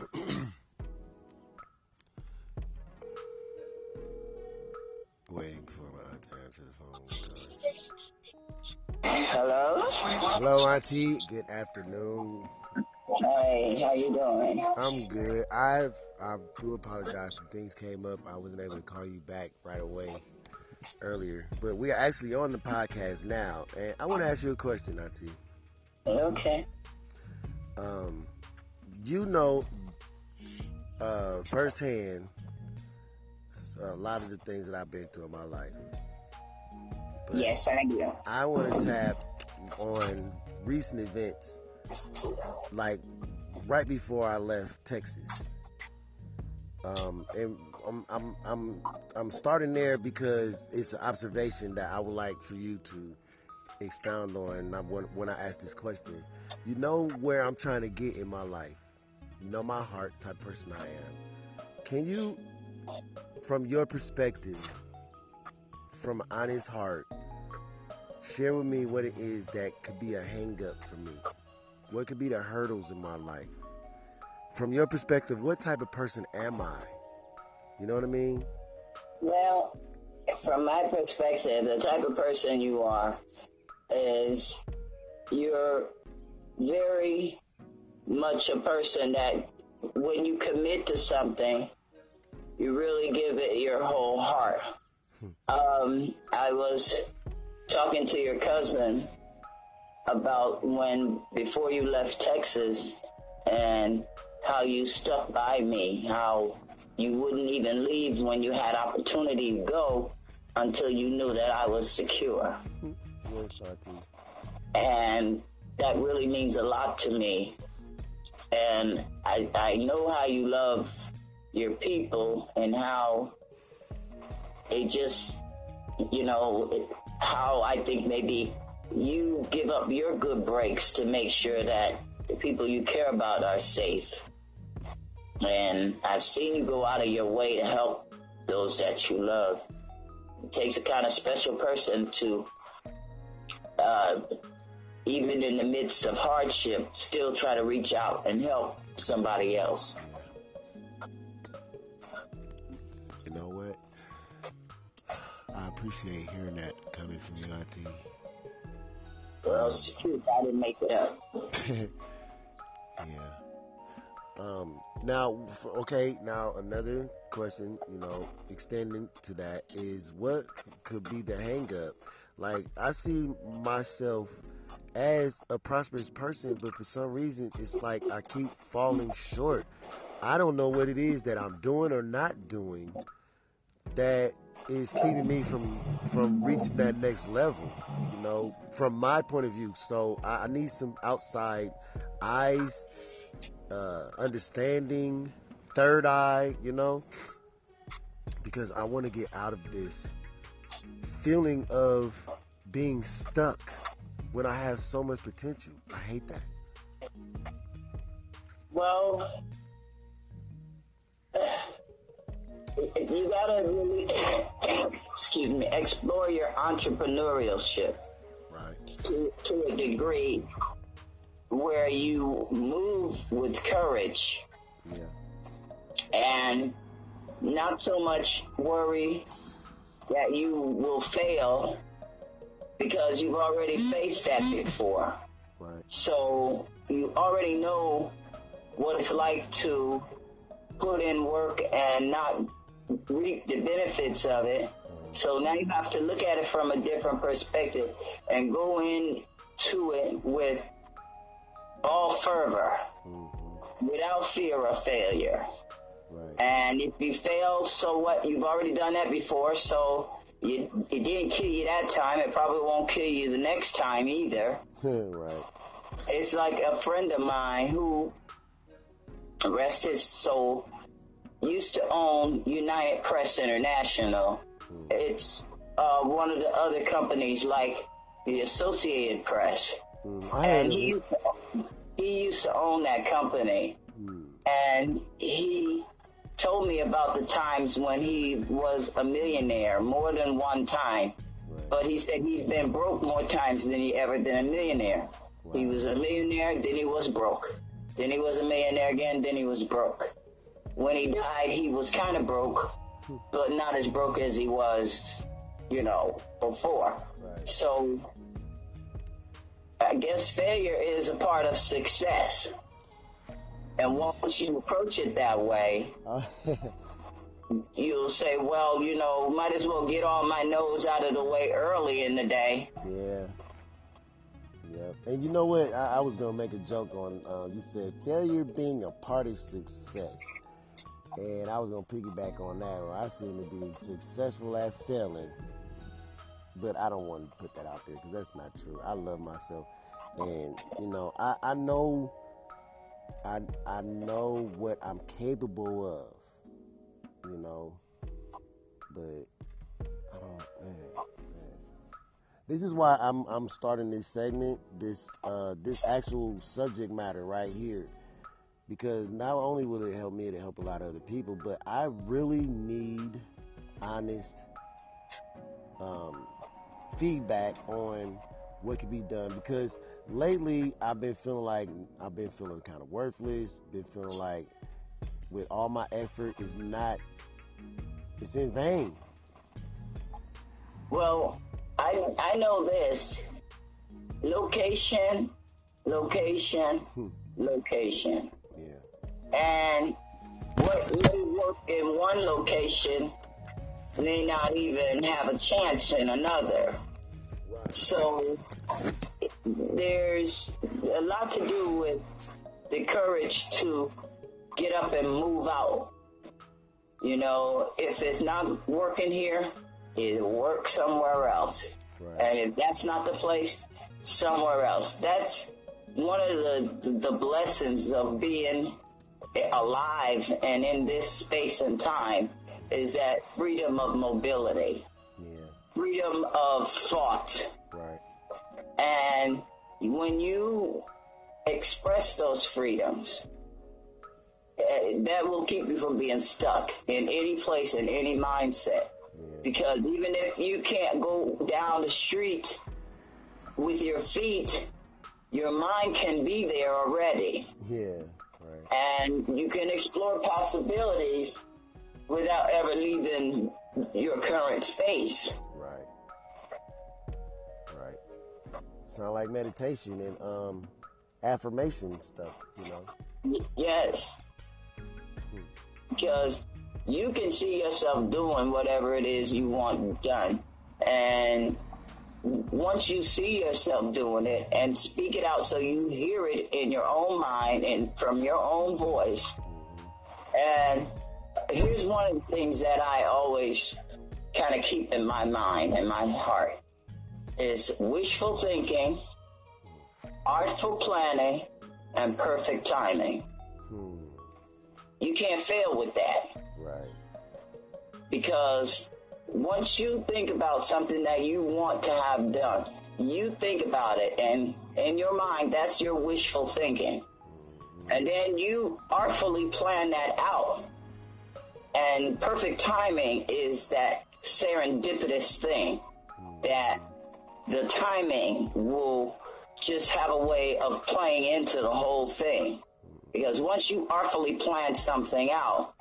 Waiting for my aunt to answer the phone. Hello? Hello, Auntie. Good afternoon. Hey, how you doing? I'm good. I've I do apologize. Some things came up. I wasn't able to call you back right away earlier, but we are actually on the podcast now, and I want to ask you a question, Auntie. Okay. Um, you know, uh, firsthand, a lot of the things that I've been through in my life. But yes, I do. I want to tap on recent events, like right before I left Texas. Um, and I'm, I'm I'm I'm starting there because it's an observation that I would like for you to expound on when, when I ask this question. You know where I'm trying to get in my life. You know my heart type person I am. Can you, from your perspective, from honest heart, share with me what it is that could be a hang up for me? What could be the hurdles in my life? From your perspective, what type of person am I? You know what I mean? Well, from my perspective, the type of person you are is you're very much a person that when you commit to something, you really give it your whole heart. Um, I was talking to your cousin about when before you left Texas and how you stuck by me, how you wouldn't even leave when you had opportunity to go until you knew that I was secure. Yes, And that really means a lot to me. And I, I know how you love your people and how they just, you know, how I think maybe you give up your good breaks to make sure that the people you care about are safe. And I've seen you go out of your way to help those that you love. It takes a kind of special person to, uh, even in the midst of hardship, still try to reach out and help somebody else. You know what? I appreciate hearing that coming from you, Auntie. Well, it's truth. I didn't make it up. yeah. Um, now, okay, now another question, you know, extending to that is what could be the hangup? Like, I see myself as a prosperous person, but for some reason, it's like I keep falling short. I don't know what it is that I'm doing or not doing that is keeping me from from reaching that next level. You know, from my point of view. So I, I need some outside eyes, uh, understanding, third eye. You know, because I want to get out of this feeling of being stuck when I have so much potential. I hate that. Well, you gotta really, excuse me, explore your entrepreneurship. Right. To, to a degree where you move with courage. Yeah. And not so much worry that you will fail because you've already faced that before. Right. So you already know what it's like to put in work and not reap the benefits of it. So now you have to look at it from a different perspective and go into it with all fervor, mm-hmm. without fear of failure. Right. And if you fail, so what? You've already done that before, so you, it didn't kill you that time. It probably won't kill you the next time either. right. It's like a friend of mine who, rest his soul, used to own United Press International. Hmm. It's uh, one of the other companies like the Associated Press. Mm, and he used, to, he used to own that company. Mm. And he told me about the times when he was a millionaire more than one time. Right. But he said he's been broke more times than he ever been a millionaire. Wow. He was a millionaire, then he was broke. Then he was a millionaire again. Then he was broke. When he died, he was kind of broke, but not as broke as he was, you know, before. Right. So I guess failure is a part of success. And once you approach it that way, you'll say, well, you know, might as well get all my nose out of the way early in the day. yeah. Yeah. And you know what? I, I was gonna make a joke on. Um, you said failure being a part of success, and I was gonna piggyback on that. I seem to be successful at failing, but I don't want to put that out there because that's not true. I love myself, and you know, I, I know, I I know what I'm capable of, you know, but I don't. Man, man. This is why I'm I'm starting this segment, this uh this actual subject matter right here. Because not only will it help me, it'll help a lot of other people, but I really need honest um, feedback on what could be done. Because lately I've been feeling like I've been feeling kind of worthless, been feeling like with all my effort is not it's in vain. Well, I I know this. Location, location, hmm. location. Yeah. And what may work in one location may not even have a chance in another. Right. So there's a lot to do with the courage to get up and move out. You know, if it's not working here, it'll work somewhere else. Right. And if that's not the place, somewhere else. That's one of the, the blessings of being alive and in this space and time is that freedom of mobility, Yeah. freedom of thought. Right. And when you express those freedoms, eh, that will keep you from being stuck in any place, in any mindset. Because even if you can't go down the street with your feet, your mind can be there already. Yeah. Right. And you can explore possibilities without ever leaving your current space. Sound like meditation and um affirmation stuff, you know. Yes. Because you can see yourself doing whatever it is you want done. And once you see yourself doing it and speak it out so you hear it in your own mind and from your own voice. And here's one of the things that I always kind of keep in my mind and my heart is wishful thinking, artful planning, and perfect timing. Hmm. You can't fail with that Right. because once you think about something that you want to have done, you think about it and in your mind, that's your wishful thinking. Hmm. And then you artfully plan that out. And perfect timing is that serendipitous thing hmm. that the timing will just have a way of playing into the whole thing. Because once you artfully plan something out,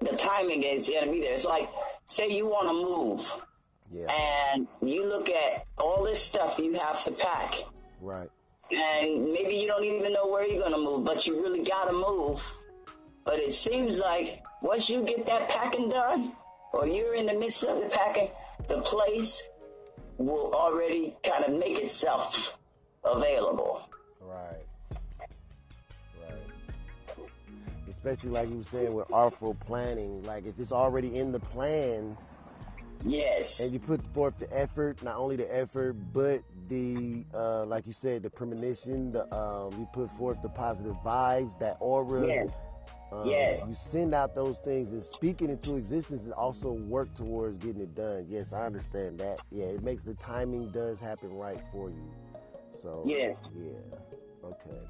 the timing is going to be there. It's like, say you want to move Yeah. and you look at all this stuff you have to pack Right. and maybe you don't even know where you're going to move, but you really got to move. But it seems like once you get that packing done, or you're in the midst of the packing, the place will already kind of make itself available. Right. Right. Especially like you were saying with artful planning, like if it's already in the plans Yes. and you put forth the effort, not only the effort, but the uh, like you said, the premonition, the um, you put forth the positive vibes, that aura. Yes. Um, Yes. You send out those things and speaking into existence and also work towards getting it done. Yes, I understand that. Yeah, it makes the timing does happen right for you. So Yeah. yeah. Okay.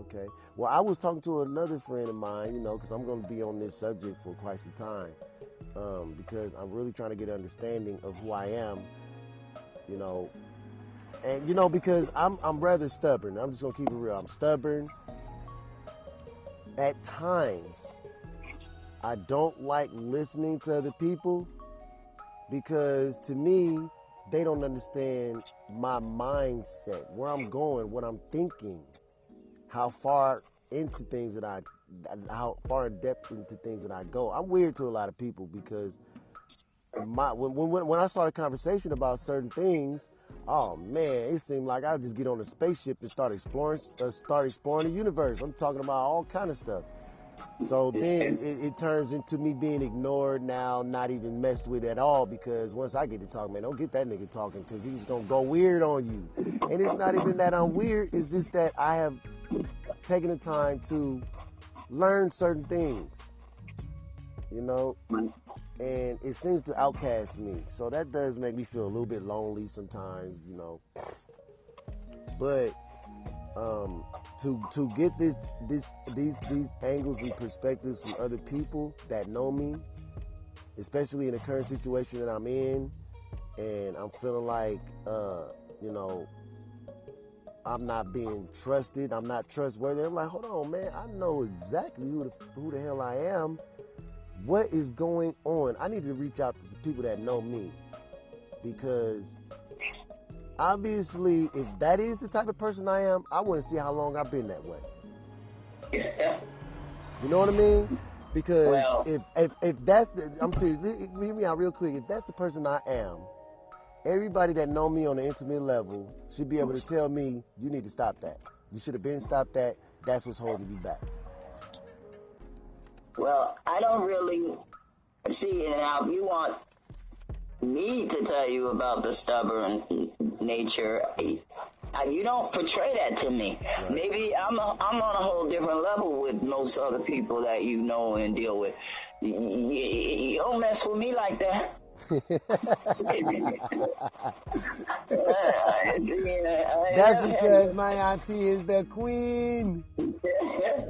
Okay. Well, I was talking to another friend of mine, you know, because I'm going to be on this subject for quite some time, um, because I'm really trying to get an understanding of who I am, you know, and you know because I'm I'm rather stubborn. I'm just gonna keep it real. I'm stubborn. At times I don't like listening to other people because to me they don't understand my mindset, where I'm going, what I'm thinking, how far into things that I, how far in depth into things that I go. I'm weird to a lot of people because my when when when I start a conversation about certain things, oh man, it seemed like I just get on a spaceship and start exploring, uh, start exploring the universe. I'm talking about all kind of stuff. So then it, it, turns into me being ignored now, not even messed with at all. Because once I get to talk, man, don't get that nigga talking because he's gonna go weird on you. And it's not even that I'm weird. It's just that I have taken the time to learn certain things. You know, and it seems to outcast me. So that does make me feel a little bit lonely sometimes. You know, but um, to to get this this these these angles and perspectives from other people that know me, especially in the current situation that I'm in, and I'm feeling like uh, you know I'm not being trusted. I'm not trustworthy. I'm like, hold on, man. I know exactly who the who the hell I am. What is going on? I need to reach out to some people that know me because obviously, if that is the type of person I am, I want to see how long I've been that way. Yeah. You know what I mean? Because well, if, if if that's the, I'm serious. Hear me out real quick. If that's the person I am, everybody that know me on the intimate level should be able to tell me you need to stop that. You should have been stopped that. That's what's holding you back. Well, I don't really see it now. If you want me to tell you about the stubborn nature. You don't portray that to me. Right. Maybe I'm a, I'm on a whole different level with most other people that you know and deal with. You don't mess with me like that. That's because my auntie is the queen.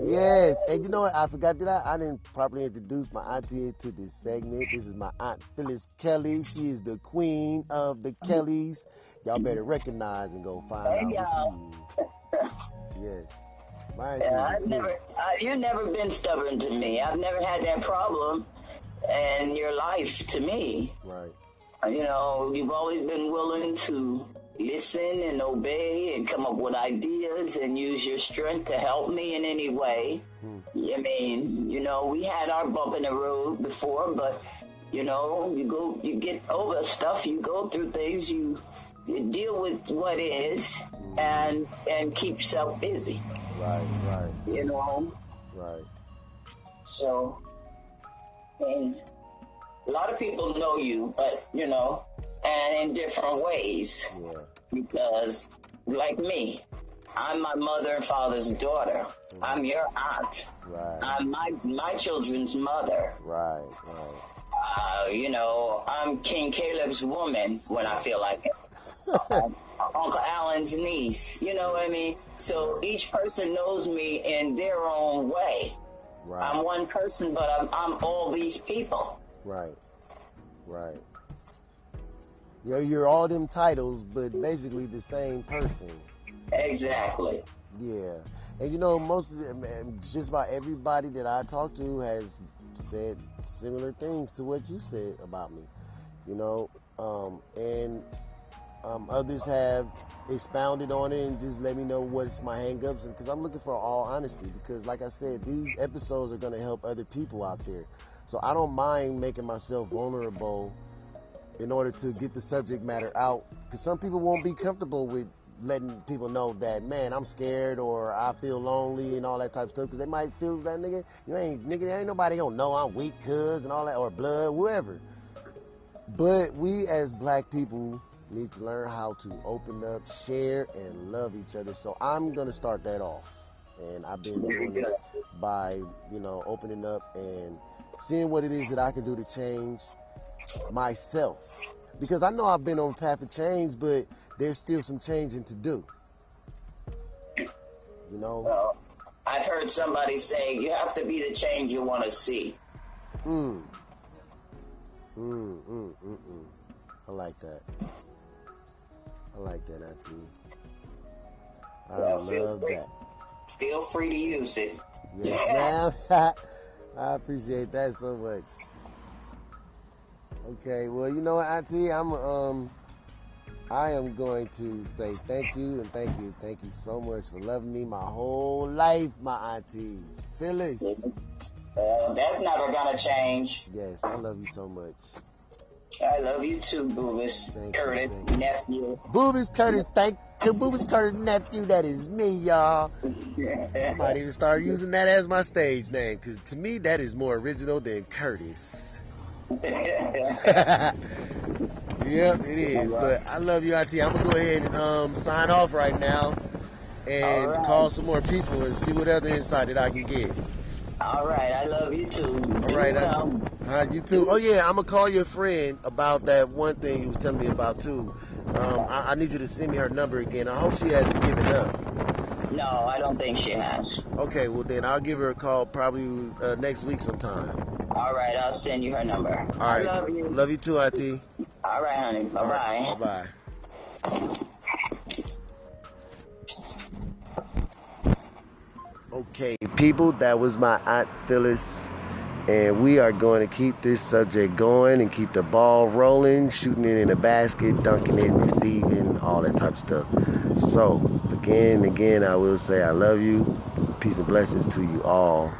Yes, and you know what? I forgot that I, I didn't properly introduce my auntie to this segment. This is my aunt Phyllis Kelly. She is the queen of the Kellys. Y'all better recognize and go find hey, out who she is. Yes. My yeah, I've never, I, you've never been stubborn to me. I've never had that problem in your life to me. Right. You know, you've always been willing to listen and obey and come up with ideas and use your strength to help me in any way. Hmm. I mean, you know, we had our bump in the road before, but you know, you go, you get over stuff, you go through things, you, you deal with what is, hmm. and and keep yourself busy. Right, right. You know. Right. So, and a lot of people know you, but you know, and in different ways. Yeah. Because, like me, I'm my mother and father's daughter. Mm-hmm. I'm your aunt. Right. I'm my my children's mother. Right. Right. Uh, you know, I'm King Caleb's woman when I feel like it. Uncle Alan's niece. You know what I mean? So each person knows me in their own way. Right. I'm one person, but I'm, I'm all these people. Right. Right. You're, you're all them titles, but basically the same person. Exactly. Yeah. And you know, most of them, just about everybody that I talk to has said similar things to what you said about me. You know, um, and um, others have expounded on it and just let me know what's my hangups because I'm looking for all honesty because like I said these episodes are going to help other people out there so I don't mind making myself vulnerable in order to get the subject matter out. Because some people won't be comfortable with letting people know that, man, I'm scared or I feel lonely and all that type of stuff. Because they might feel that nigga, you ain't, nigga, ain't nobody gonna know I'm weak, cuz, and all that, or blood, whoever. But we as black people need to learn how to open up, share, and love each other. So I'm gonna start that off. And I've been doing it by, you know, opening up and seeing what it is that I can do to change myself. Because I know I've been on a path of change, but there's still some changing to do. You know? Well, I've heard somebody say you have to be the change you want to see. Hmm. Mm, mm, mm, mm. I like that. I like that, Auntie. I well, love free, that. Feel free to use it. Yes, ma'am. I appreciate that so much. Okay, well, you know what, Auntie, I'm um, I am going to say thank you and thank you, thank you so much for loving me my whole life, my Auntie Phyllis. Uh, that's never gonna change. Yes, I love you so much. I love you too, Boobus. Thank Curtis, you, nephew. Boobus Curtis, thank you, Boobus Curtis nephew. That is me, y'all. I might even start using that as my stage name, because to me that is more original than Curtis. Yep, it is. But I love you, Auntie. I'm gonna go ahead and um, sign off right now and right. call some more people and see what other insight that I can get. All right, I love you too. All right, Auntie. Uh, you too. Oh yeah, I'm gonna call your friend about that one thing you was telling me about too. Um, I, I need you to send me her number again. I hope she hasn't given up. No, I don't think she has. Okay, well then I'll give her a call probably uh, next week sometime. All right, I'll send you her number. All right. I love you. Love you too, Auntie. All right, honey. Bye bye. Bye bye. Okay, people, that was my Aunt Phyllis. And we are going to keep this subject going and keep the ball rolling, shooting it in a basket, dunking it, receiving, all that type of stuff. So, again again, I will say I love you. Peace and blessings to you all.